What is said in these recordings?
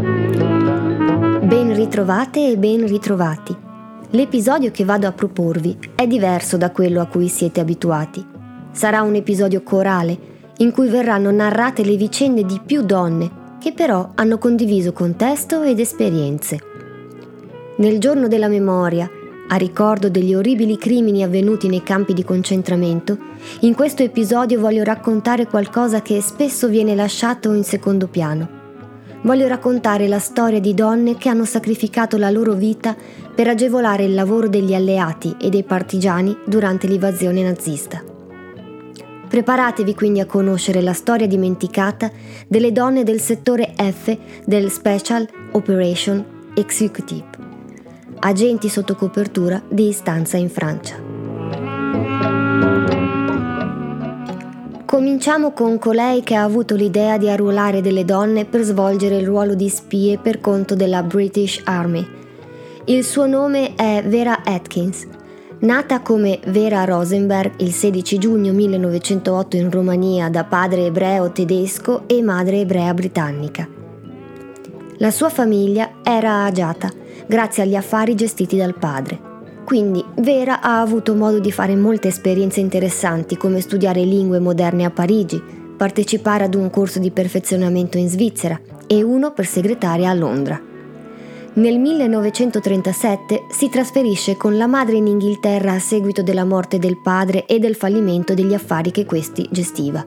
Ben ritrovate e ben ritrovati. L'episodio che vado a proporvi è diverso da quello a cui siete abituati. Sarà un episodio corale in cui verranno narrate le vicende di più donne che però hanno condiviso contesto ed esperienze. Nel giorno della memoria, a ricordo degli orribili crimini avvenuti nei campi di concentramento, in questo episodio voglio raccontare qualcosa che spesso viene lasciato in secondo piano. Voglio raccontare la storia di donne che hanno sacrificato la loro vita per agevolare il lavoro degli alleati e dei partigiani durante l'invasione nazista. Preparatevi quindi a conoscere la storia dimenticata delle donne del settore F del Special Operation Executive agenti sotto copertura di istanza in Francia. Cominciamo con colei che ha avuto l'idea di arruolare delle donne per svolgere il ruolo di spie per conto della British Army. Il suo nome è Vera Atkins. Nata come Vera Rosenberg il 16 giugno 1908 in Romania da padre ebreo tedesco e madre ebrea britannica. La sua famiglia era agiata grazie agli affari gestiti dal padre. Quindi Vera ha avuto modo di fare molte esperienze interessanti come studiare lingue moderne a Parigi, partecipare ad un corso di perfezionamento in Svizzera e uno per segretaria a Londra. Nel 1937 si trasferisce con la madre in Inghilterra a seguito della morte del padre e del fallimento degli affari che questi gestiva,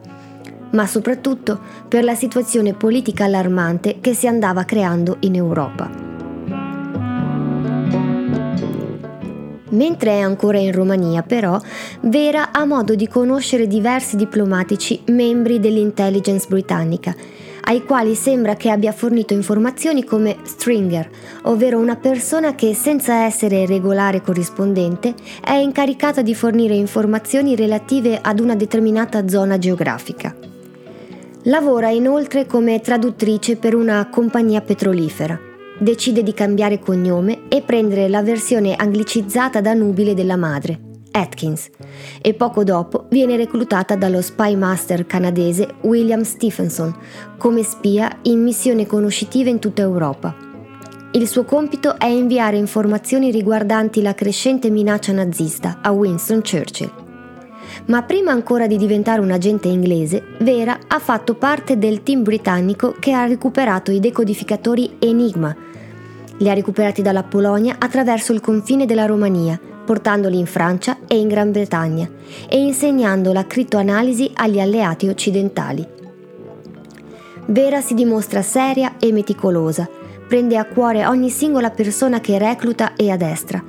ma soprattutto per la situazione politica allarmante che si andava creando in Europa. Mentre è ancora in Romania, però, Vera ha modo di conoscere diversi diplomatici membri dell'intelligence britannica, ai quali sembra che abbia fornito informazioni come stringer, ovvero una persona che senza essere regolare corrispondente è incaricata di fornire informazioni relative ad una determinata zona geografica. Lavora inoltre come traduttrice per una compagnia petrolifera decide di cambiare cognome e prendere la versione anglicizzata da nubile della madre, Atkins, e poco dopo viene reclutata dallo spy master canadese William Stephenson come spia in missione conoscitiva in tutta Europa. Il suo compito è inviare informazioni riguardanti la crescente minaccia nazista a Winston Churchill. Ma prima ancora di diventare un agente inglese, Vera ha fatto parte del team britannico che ha recuperato i decodificatori Enigma, li ha recuperati dalla Polonia attraverso il confine della Romania, portandoli in Francia e in Gran Bretagna e insegnando la criptoanalisi agli alleati occidentali. Vera si dimostra seria e meticolosa, prende a cuore ogni singola persona che recluta e addestra.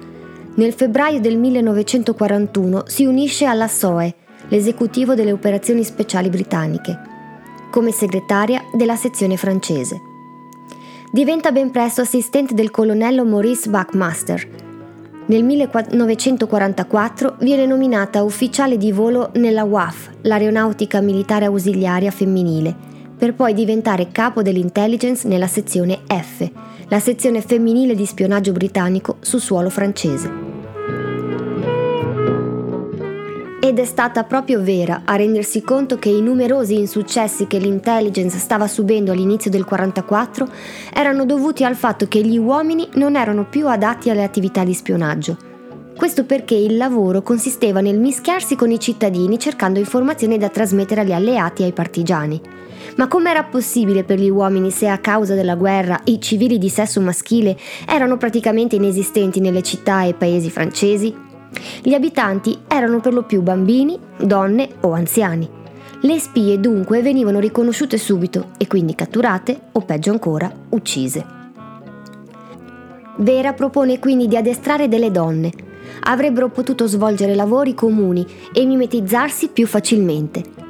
Nel febbraio del 1941 si unisce alla SOE, l'esecutivo delle operazioni speciali britanniche, come segretaria della sezione francese. Diventa ben presto assistente del colonnello Maurice Buckmaster. Nel 1944 viene nominata ufficiale di volo nella WAF, l'aeronautica militare ausiliaria femminile, per poi diventare capo dell'intelligence nella sezione F, la sezione femminile di spionaggio britannico su suolo francese. Ed è stata proprio Vera a rendersi conto che i numerosi insuccessi che l'intelligence stava subendo all'inizio del 44 erano dovuti al fatto che gli uomini non erano più adatti alle attività di spionaggio. Questo perché il lavoro consisteva nel mischiarsi con i cittadini cercando informazioni da trasmettere agli alleati e ai partigiani. Ma com'era possibile per gli uomini se a causa della guerra i civili di sesso maschile erano praticamente inesistenti nelle città e paesi francesi? Gli abitanti erano per lo più bambini, donne o anziani. Le spie dunque venivano riconosciute subito e quindi catturate o peggio ancora uccise. Vera propone quindi di addestrare delle donne. Avrebbero potuto svolgere lavori comuni e mimetizzarsi più facilmente.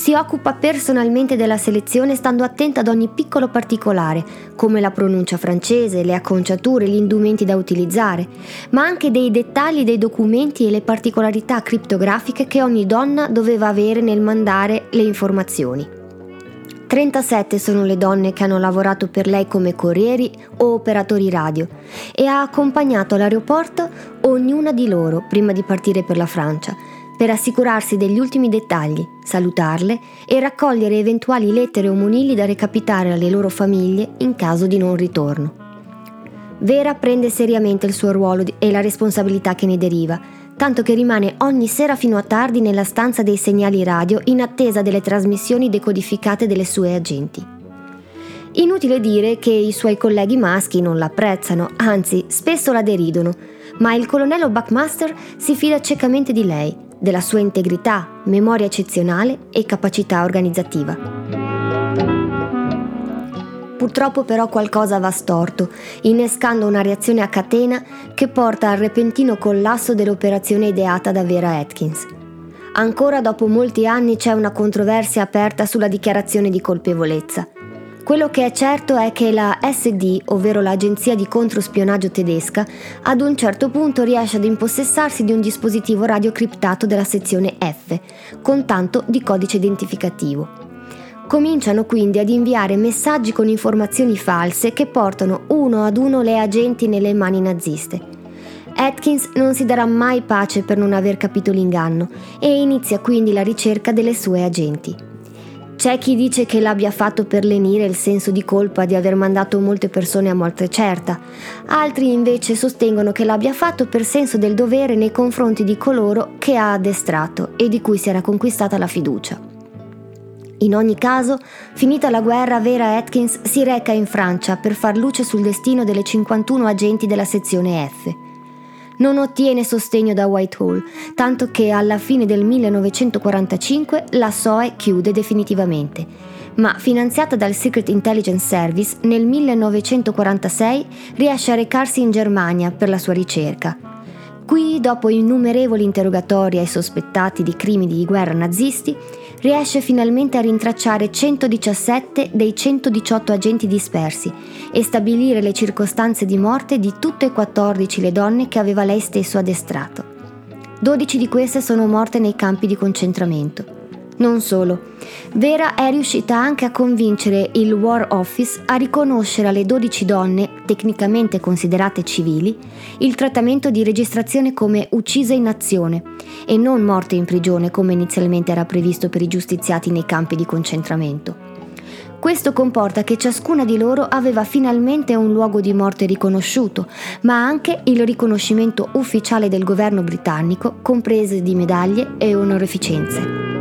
Si occupa personalmente della selezione stando attenta ad ogni piccolo particolare, come la pronuncia francese, le acconciature, gli indumenti da utilizzare, ma anche dei dettagli dei documenti e le particolarità criptografiche che ogni donna doveva avere nel mandare le informazioni. 37 sono le donne che hanno lavorato per lei come corrieri o operatori radio e ha accompagnato all'aeroporto ognuna di loro prima di partire per la Francia, per assicurarsi degli ultimi dettagli, salutarle e raccogliere eventuali lettere o monili da recapitare alle loro famiglie in caso di non ritorno. Vera prende seriamente il suo ruolo e la responsabilità che ne deriva, tanto che rimane ogni sera fino a tardi nella stanza dei segnali radio in attesa delle trasmissioni decodificate delle sue agenti. Inutile dire che i suoi colleghi maschi non l'apprezzano, anzi spesso la deridono, ma il colonnello Buckmaster si fida ciecamente di lei, della sua integrità, memoria eccezionale e capacità organizzativa. Purtroppo però qualcosa va storto, innescando una reazione a catena che porta al repentino collasso dell'operazione ideata da Vera Atkins. Ancora dopo molti anni c'è una controversia aperta sulla dichiarazione di colpevolezza. Quello che è certo è che la SD, ovvero l'agenzia di controspionaggio tedesca, ad un certo punto riesce ad impossessarsi di un dispositivo radiocriptato della sezione F, con tanto di codice identificativo. Cominciano quindi ad inviare messaggi con informazioni false che portano uno ad uno le agenti nelle mani naziste. Atkins non si darà mai pace per non aver capito l'inganno e inizia quindi la ricerca delle sue agenti. C'è chi dice che l'abbia fatto per lenire il senso di colpa di aver mandato molte persone a morte certa, altri invece sostengono che l'abbia fatto per senso del dovere nei confronti di coloro che ha addestrato e di cui si era conquistata la fiducia. In ogni caso, finita la guerra, Vera Atkins si reca in Francia per far luce sul destino delle 51 agenti della sezione F. Non ottiene sostegno da Whitehall, tanto che alla fine del 1945 la SOE chiude definitivamente. Ma finanziata dal Secret Intelligence Service, nel 1946 riesce a recarsi in Germania per la sua ricerca. Qui, dopo innumerevoli interrogatori ai sospettati di crimini di guerra nazisti, riesce finalmente a rintracciare 117 dei 118 agenti dispersi e stabilire le circostanze di morte di tutte e 14 le donne che aveva lei stesso addestrato. 12 di queste sono morte nei campi di concentramento. Non solo, Vera è riuscita anche a convincere il War Office a riconoscere alle 12 donne, tecnicamente considerate civili, il trattamento di registrazione come uccise in azione e non morte in prigione come inizialmente era previsto per i giustiziati nei campi di concentramento. Questo comporta che ciascuna di loro aveva finalmente un luogo di morte riconosciuto, ma anche il riconoscimento ufficiale del governo britannico, comprese di medaglie e onorificenze.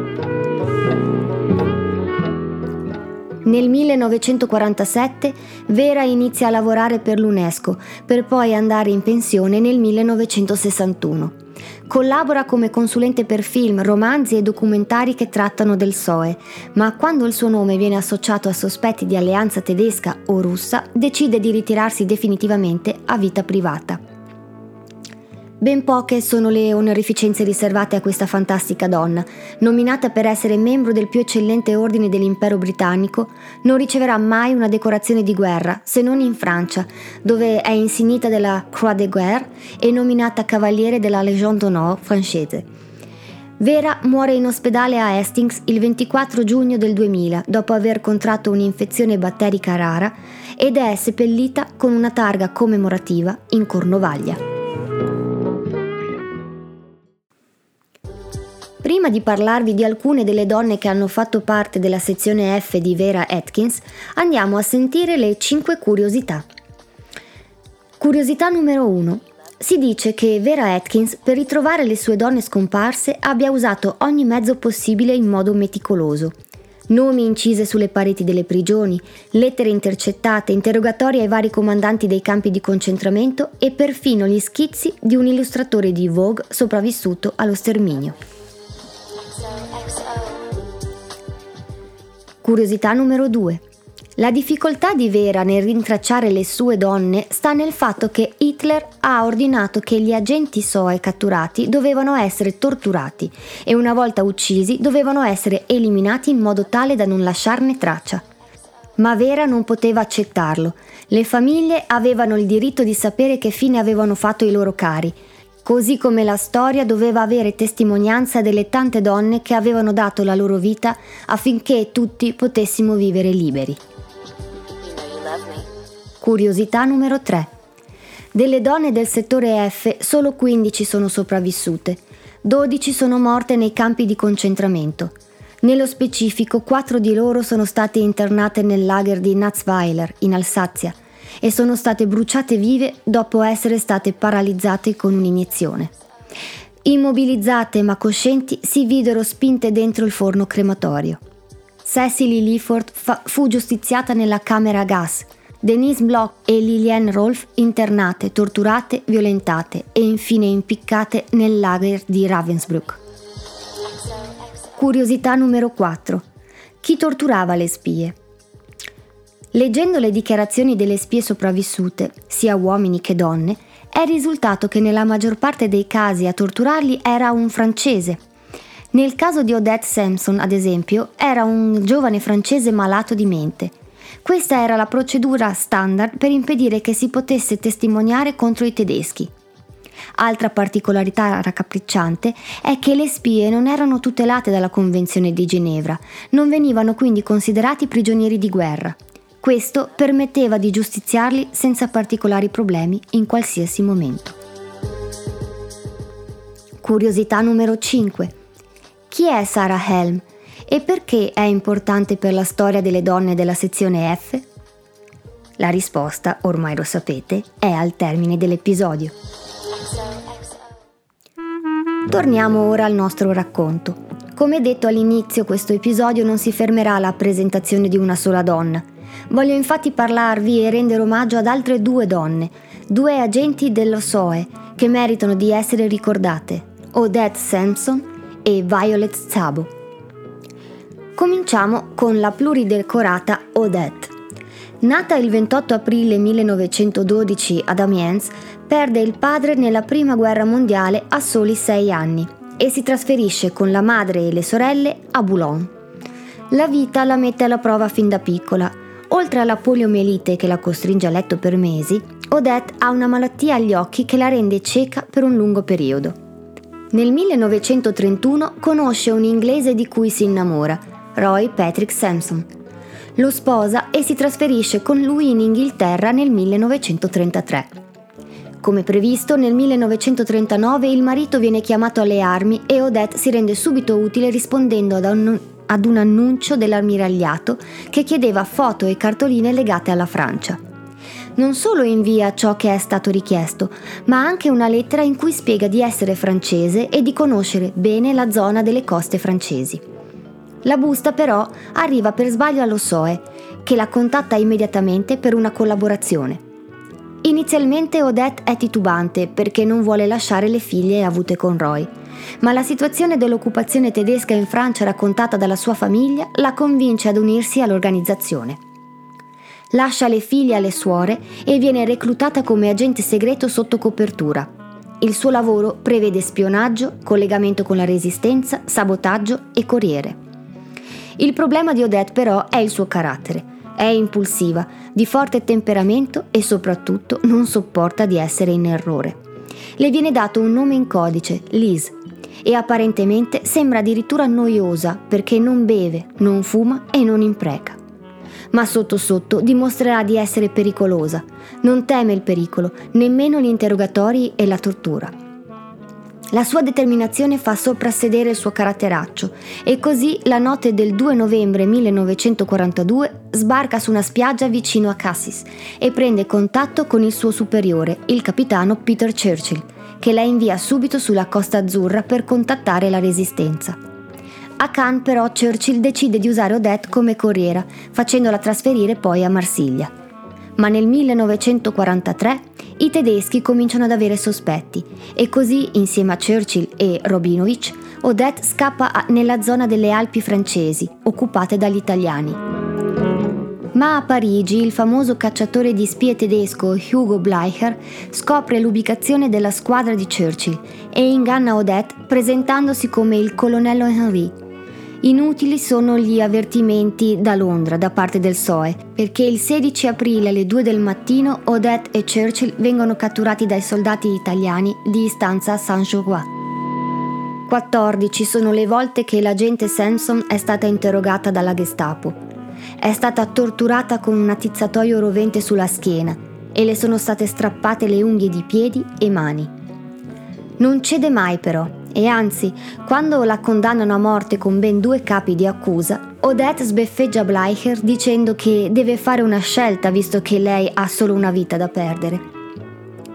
Nel 1947 Vera inizia a lavorare per l'UNESCO, per poi andare in pensione nel 1961. Collabora come consulente per film, romanzi e documentari che trattano del SOE, ma quando il suo nome viene associato a sospetti di alleanza tedesca o russa, decide di ritirarsi definitivamente a vita privata. Ben poche sono le onorificenze riservate a questa fantastica donna. Nominata per essere membro del più eccellente ordine dell'impero britannico, non riceverà mai una decorazione di guerra, se non in Francia, dove è insignita della Croix de Guerre e nominata cavaliere della Légion d'honneur francese. Vera muore in ospedale a Hastings il 24 giugno del 2000 dopo aver contratto un'infezione batterica rara ed è seppellita con una targa commemorativa in Cornovaglia. Prima di parlarvi di alcune delle donne che hanno fatto parte della sezione F di Vera Atkins, andiamo a sentire le 5 curiosità. Curiosità numero 1. Si dice che Vera Atkins, per ritrovare le sue donne scomparse, abbia usato ogni mezzo possibile in modo meticoloso. Nomi incise sulle pareti delle prigioni, lettere intercettate, interrogatori ai vari comandanti dei campi di concentramento e perfino gli schizzi di un illustratore di Vogue sopravvissuto allo sterminio. Curiosità numero 2. La difficoltà di Vera nel rintracciare le sue donne sta nel fatto che Hitler ha ordinato che gli agenti SOE catturati dovevano essere torturati e una volta uccisi dovevano essere eliminati in modo tale da non lasciarne traccia. Ma Vera non poteva accettarlo. Le famiglie avevano il diritto di sapere che fine avevano fatto i loro cari così come la storia doveva avere testimonianza delle tante donne che avevano dato la loro vita affinché tutti potessimo vivere liberi. Curiosità numero 3. Delle donne del settore F solo 15 sono sopravvissute, 12 sono morte nei campi di concentramento. Nello specifico, quattro di loro sono state internate nel lager di Natzweiler, in Alsazia, e sono state bruciate vive dopo essere state paralizzate con un'iniezione. Immobilizzate ma coscienti, si videro spinte dentro il forno crematorio. Cecily Leaford fa- fu giustiziata nella camera a gas, Denise Bloch e Liliane Rolf internate, torturate, violentate e infine impiccate nel lager di Ravensbrück. Curiosità numero 4. Chi torturava le spie? Leggendo le dichiarazioni delle spie sopravvissute, sia uomini che donne, è risultato che nella maggior parte dei casi a torturarli era un francese. Nel caso di Odette Sampson, ad esempio, era un giovane francese malato di mente. Questa era la procedura standard per impedire che si potesse testimoniare contro i tedeschi. Altra particolarità raccapricciante è che le spie non erano tutelate dalla Convenzione di Ginevra, non venivano quindi considerati prigionieri di guerra. Questo permetteva di giustiziarli senza particolari problemi in qualsiasi momento. Curiosità numero 5. Chi è Sarah Helm e perché è importante per la storia delle donne della sezione F? La risposta, ormai lo sapete, è al termine dell'episodio. Torniamo ora al nostro racconto. Come detto all'inizio, questo episodio non si fermerà alla presentazione di una sola donna. Voglio infatti parlarvi e rendere omaggio ad altre due donne, due agenti dello SOE, che meritano di essere ricordate, Odette Sampson e Violet Szabo. Cominciamo con la pluridecorata Odette. Nata il 28 aprile 1912 ad Amiens, perde il padre nella prima guerra mondiale a soli sei anni e si trasferisce con la madre e le sorelle a Boulogne. La vita la mette alla prova fin da piccola. Oltre alla poliomielite che la costringe a letto per mesi, Odette ha una malattia agli occhi che la rende cieca per un lungo periodo. Nel 1931 conosce un inglese di cui si innamora, Roy Patrick Sampson. Lo sposa e si trasferisce con lui in Inghilterra nel 1933. Come previsto, nel 1939 il marito viene chiamato alle armi e Odette si rende subito utile rispondendo ad un, ad un annuncio dell'ammiragliato che chiedeva foto e cartoline legate alla Francia. Non solo invia ciò che è stato richiesto, ma anche una lettera in cui spiega di essere francese e di conoscere bene la zona delle coste francesi. La busta però arriva per sbaglio allo SOE, che la contatta immediatamente per una collaborazione. Inizialmente Odette è titubante perché non vuole lasciare le figlie avute con Roy, ma la situazione dell'occupazione tedesca in Francia raccontata dalla sua famiglia la convince ad unirsi all'organizzazione. Lascia le figlie alle suore e viene reclutata come agente segreto sotto copertura. Il suo lavoro prevede spionaggio, collegamento con la resistenza, sabotaggio e corriere. Il problema di Odette però è il suo carattere. È impulsiva, di forte temperamento e soprattutto non sopporta di essere in errore. Le viene dato un nome in codice, Liz, e apparentemente sembra addirittura noiosa perché non beve, non fuma e non impreca. Ma sotto sotto dimostrerà di essere pericolosa, non teme il pericolo, nemmeno gli interrogatori e la tortura. La sua determinazione fa soprassedere il suo caratteraccio e così la notte del 2 novembre 1942 sbarca su una spiaggia vicino a Cassis e prende contatto con il suo superiore, il capitano Peter Churchill, che la invia subito sulla Costa Azzurra per contattare la resistenza. A Cannes però Churchill decide di usare Odette come corriera, facendola trasferire poi a Marsiglia. Ma nel 1943 i tedeschi cominciano ad avere sospetti e così, insieme a Churchill e Robinovich, Odette scappa nella zona delle Alpi francesi, occupate dagli italiani. Ma a Parigi il famoso cacciatore di spie tedesco Hugo Bleicher scopre l'ubicazione della squadra di Churchill e inganna Odette presentandosi come il colonnello Henry, Inutili sono gli avvertimenti da Londra da parte del SOE, perché il 16 aprile alle 2 del mattino Odette e Churchill vengono catturati dai soldati italiani di istanza a Saint-Geois. 14 sono le volte che l'agente Samson è stata interrogata dalla Gestapo. È stata torturata con un attizzatoio rovente sulla schiena e le sono state strappate le unghie di piedi e mani. Non cede mai però E anzi, quando la condannano a morte con ben due capi di accusa, Odette sbeffeggia Bleicher dicendo che deve fare una scelta visto che lei ha solo una vita da perdere.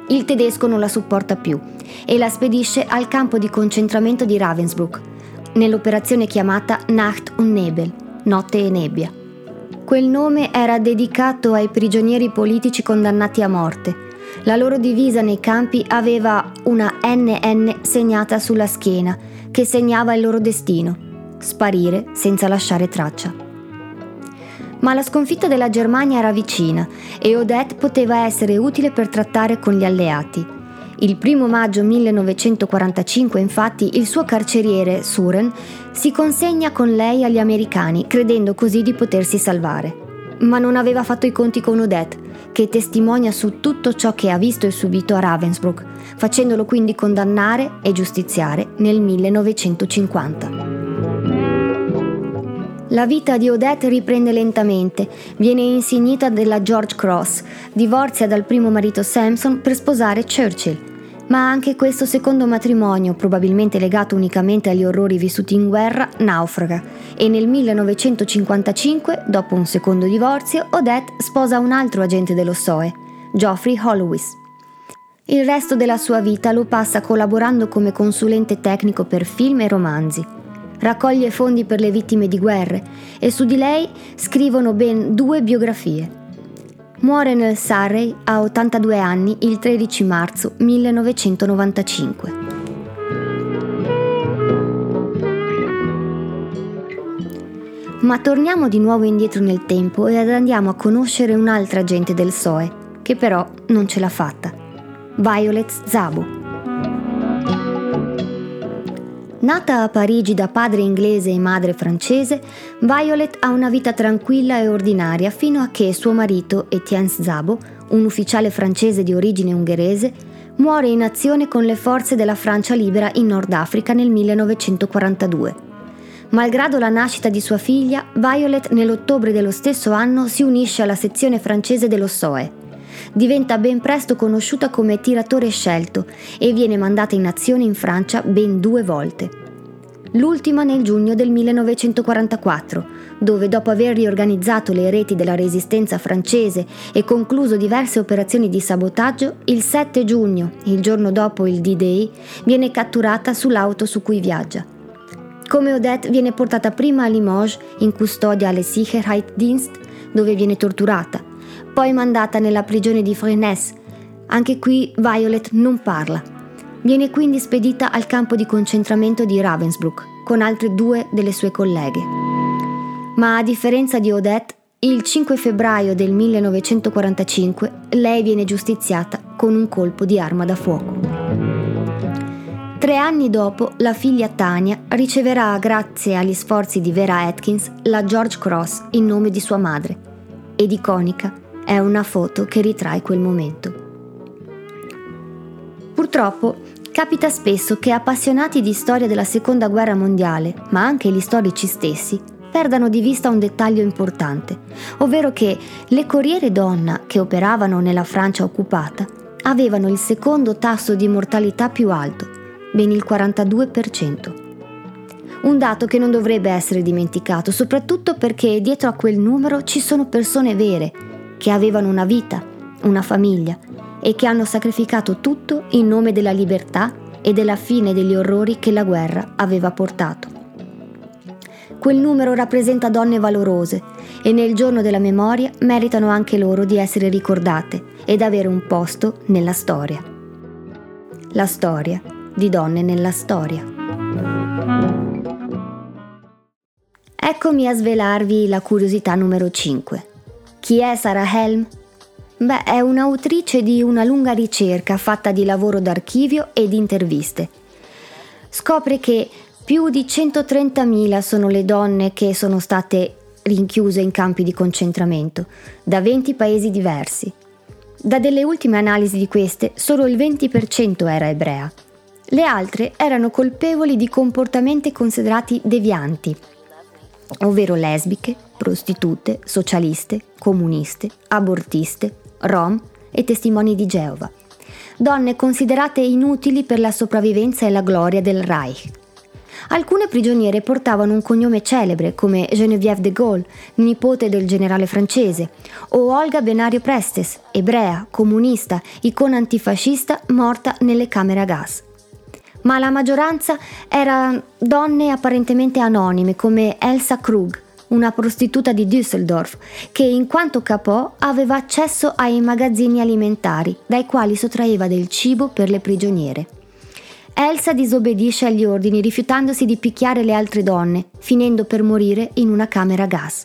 Il tedesco non la supporta più e la spedisce al campo di concentramento di Ravensbrück, nell'operazione chiamata Nacht und Nebel, notte e nebbia. Quel nome era dedicato ai prigionieri politici condannati a morte. La loro divisa nei campi aveva una NN segnata sulla schiena, che segnava il loro destino, sparire senza lasciare traccia ma la sconfitta della Germania era vicina e Odette poteva essere utile per trattare con gli alleati. Il 1 maggio 1945, infatti, il suo carceriere, Suren, si consegna con lei agli americani, credendo così di potersi salvare. Ma non aveva fatto i conti con Odette, che testimonia su tutto ciò che ha visto e subito a Ravensbrück, facendolo quindi condannare e giustiziare nel 1950. La vita di Odette riprende lentamente, viene insignita della George Cross, divorzia dal primo marito Samson per sposare Churchill. Ma anche questo secondo matrimonio, probabilmente legato unicamente agli orrori vissuti in guerra, naufraga e nel 1955, dopo un secondo divorzio, Odette sposa un altro agente dello SOE, Geoffrey Hollowis. Il resto della sua vita lo passa collaborando come consulente tecnico per film e romanzi raccoglie fondi per le vittime di guerre e su di lei scrivono ben due biografie. Muore nel Surrey a 82 anni il 13 marzo 1995. Ma torniamo di nuovo indietro nel tempo ed andiamo a conoscere un'altra agente del SOE, che però non ce l'ha fatta. Violet Zabo. Nata a Parigi da padre inglese e madre francese, Violet ha una vita tranquilla e ordinaria fino a che suo marito, Etienne Zabo, un ufficiale francese di origine ungherese, muore in azione con le forze della Francia libera in Nord Africa nel 1942. Malgrado la nascita di sua figlia, Violet nell'ottobre dello stesso anno si unisce alla sezione francese dello SOE. Diventa ben presto conosciuta come tiratore scelto e viene mandata in azione in Francia ben due volte. L'ultima nel giugno del 1944, dove dopo aver riorganizzato le reti della resistenza francese e concluso diverse operazioni di sabotaggio, il 7 giugno, il giorno dopo il D-Day, viene catturata sull'auto su cui viaggia. Come Odette viene portata prima a Limoges in custodia alle Sicherheitsdienst, dove viene torturata, poi mandata nella prigione di Fresnes. Anche qui Violet non parla. Viene quindi spedita al campo di concentramento di Ravensbrück con altre due delle sue colleghe. Ma a differenza di Odette, il 5 febbraio del 1945 lei viene giustiziata con un colpo di arma da fuoco. Tre anni dopo, la figlia Tania riceverà, grazie agli sforzi di Vera Atkins, la George Cross in nome di sua madre. Ed iconica è una foto che ritrae quel momento. Purtroppo capita spesso che appassionati di storia della Seconda Guerra Mondiale, ma anche gli storici stessi, perdano di vista un dettaglio importante, ovvero che le corriere donna che operavano nella Francia occupata avevano il secondo tasso di mortalità più alto, ben il 42%. Un dato che non dovrebbe essere dimenticato, soprattutto perché dietro a quel numero ci sono persone vere, che avevano una vita, una famiglia e che hanno sacrificato tutto in nome della libertà e della fine degli orrori che la guerra aveva portato. Quel numero rappresenta donne valorose e nel giorno della memoria meritano anche loro di essere ricordate ed avere un posto nella storia. La storia di donne nella storia. Eccomi a svelarvi la curiosità numero 5. Chi è Sarah Helm? Beh, è un'autrice di una lunga ricerca fatta di lavoro d'archivio e di interviste. Scopre che più di 130.000 sono le donne che sono state rinchiuse in campi di concentramento, da 20 paesi diversi. Da delle ultime analisi di queste, solo il 20% era ebrea. Le altre erano colpevoli di comportamenti considerati devianti, ovvero lesbiche, prostitute, socialiste, comuniste, abortiste, rom e testimoni di Geova. donne considerate inutili per la sopravvivenza e la gloria del Reich. Alcune prigioniere portavano un cognome celebre come Geneviève de Gaulle, nipote del generale francese, o Olga Benario Prestes, ebrea, comunista, icona antifascista morta nelle camere a gas. Ma la maggioranza erano donne apparentemente anonime come Elsa Krug, una prostituta di Düsseldorf, che in quanto capò aveva accesso ai magazzini alimentari, dai quali sottraeva del cibo per le prigioniere. Elsa disobbedisce agli ordini rifiutandosi di picchiare le altre donne, finendo per morire in una camera a gas.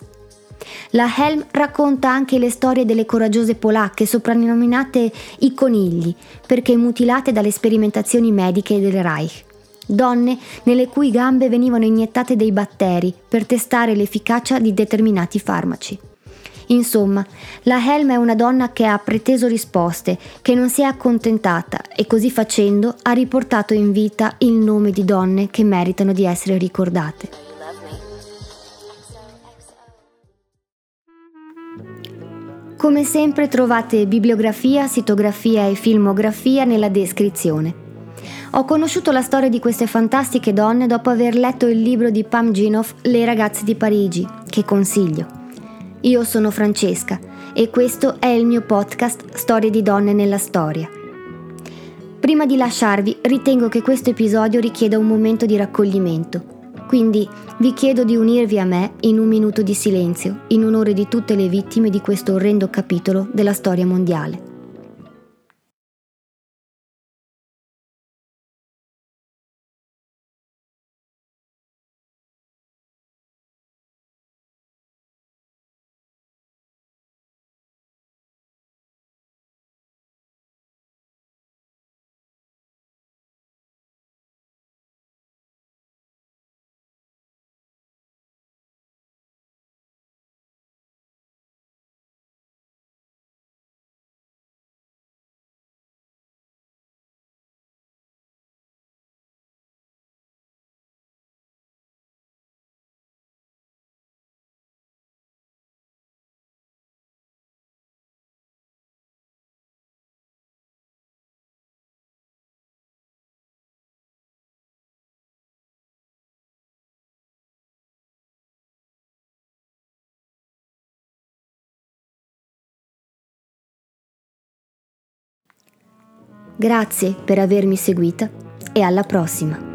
La Helm racconta anche le storie delle coraggiose polacche soprannominate i conigli, perché mutilate dalle sperimentazioni mediche del Reich. Donne nelle cui gambe venivano iniettate dei batteri per testare l'efficacia di determinati farmaci. Insomma, la Helm è una donna che ha preteso risposte, che non si è accontentata e così facendo ha riportato in vita il nome di donne che meritano di essere ricordate. Come sempre trovate bibliografia, sitografia e filmografia nella descrizione. Ho conosciuto la storia di queste fantastiche donne dopo aver letto il libro di Pam Ginoff Le ragazze di Parigi, che consiglio. Io sono Francesca e questo è il mio podcast Storie di donne nella storia. Prima di lasciarvi, ritengo che questo episodio richieda un momento di raccoglimento. Quindi vi chiedo di unirvi a me in un minuto di silenzio, in onore di tutte le vittime di questo orrendo capitolo della storia mondiale. Grazie per avermi seguita e alla prossima.